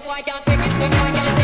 Thank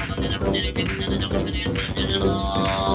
よろしくお願いします。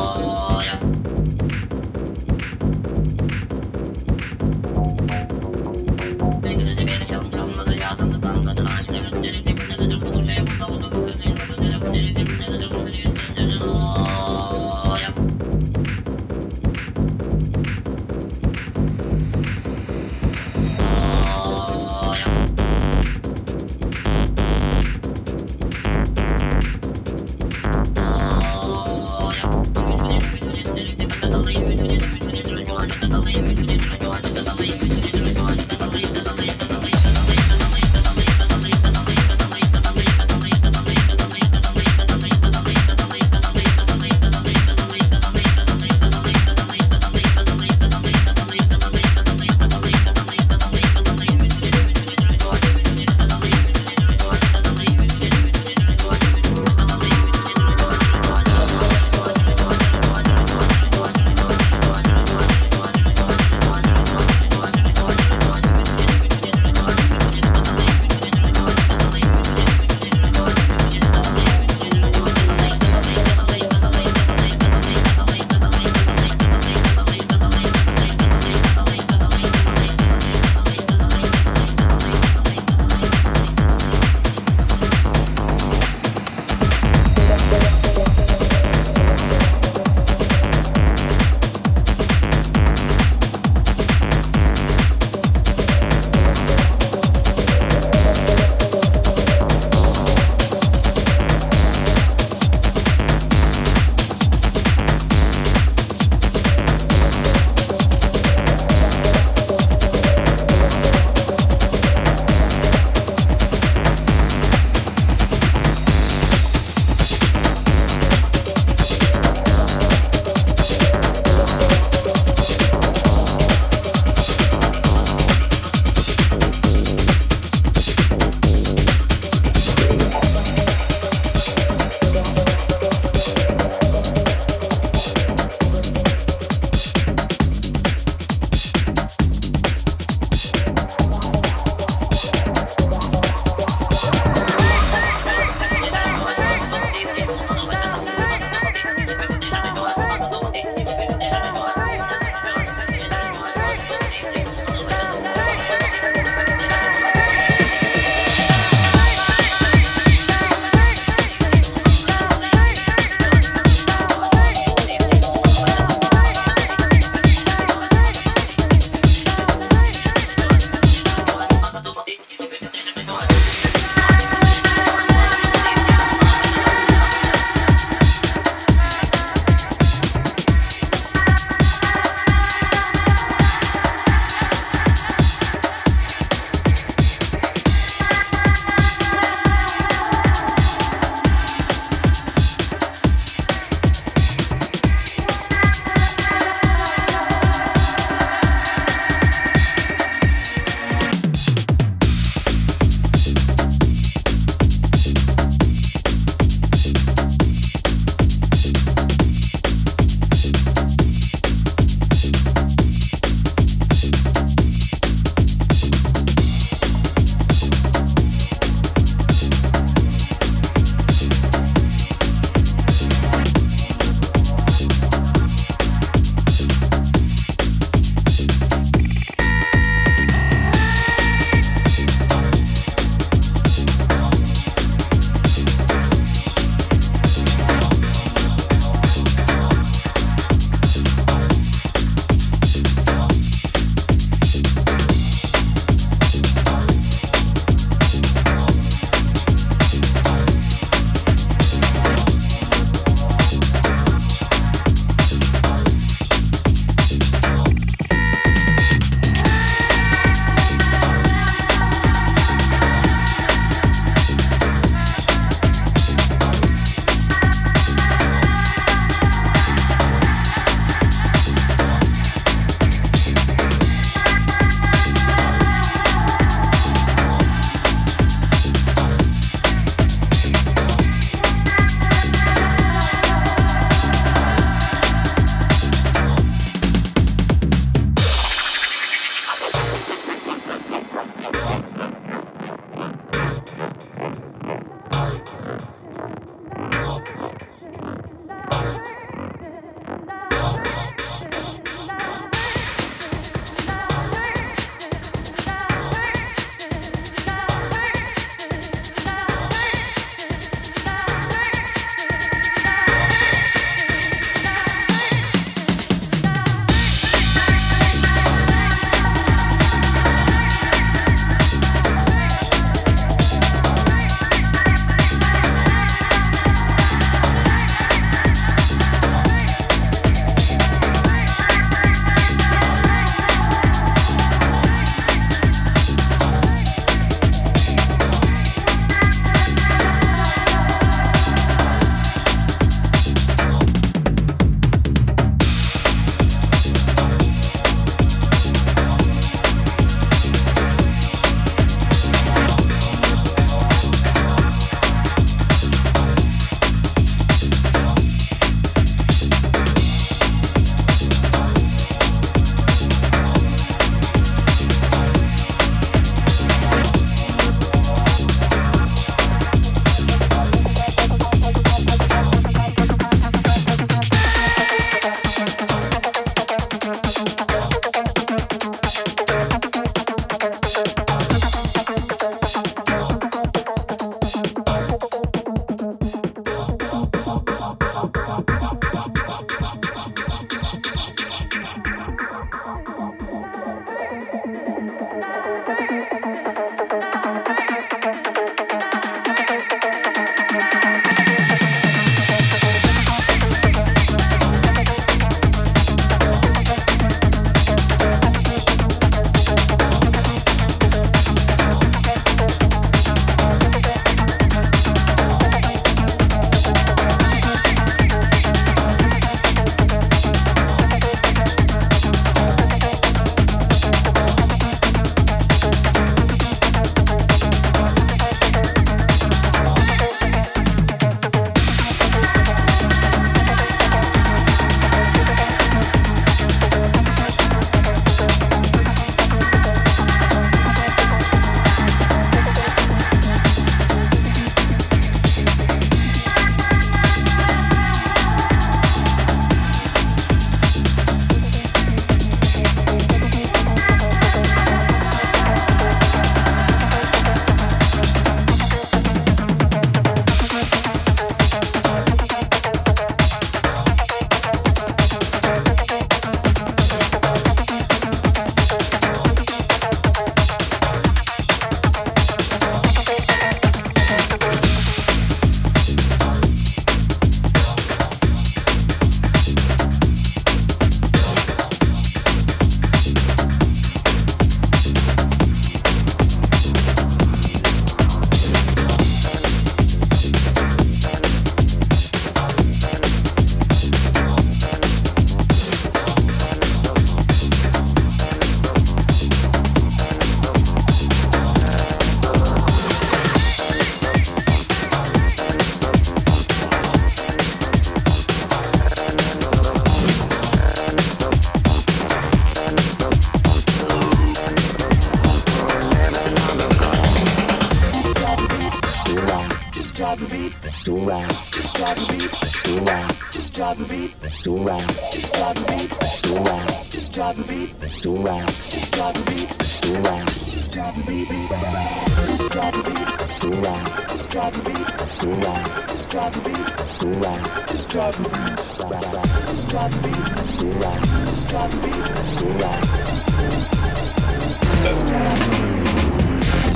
It's alright. Just drop the beat. It's alright. Just drop the beat. It's alright. Just drop the beat. It's alright. Just drop the beat. Just drop the beat. It's alright. Just drop the beat. It's alright. Just drop the beat. It's alright. Just drop the beat. Just drop the beat. It's alright. Just drop the beat. It's alright. Just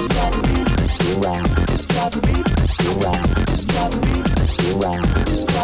drop the beat. It's alright. Just drop the beat. It's alright. Just drop the beat. It's alright. Just drop the beat. It's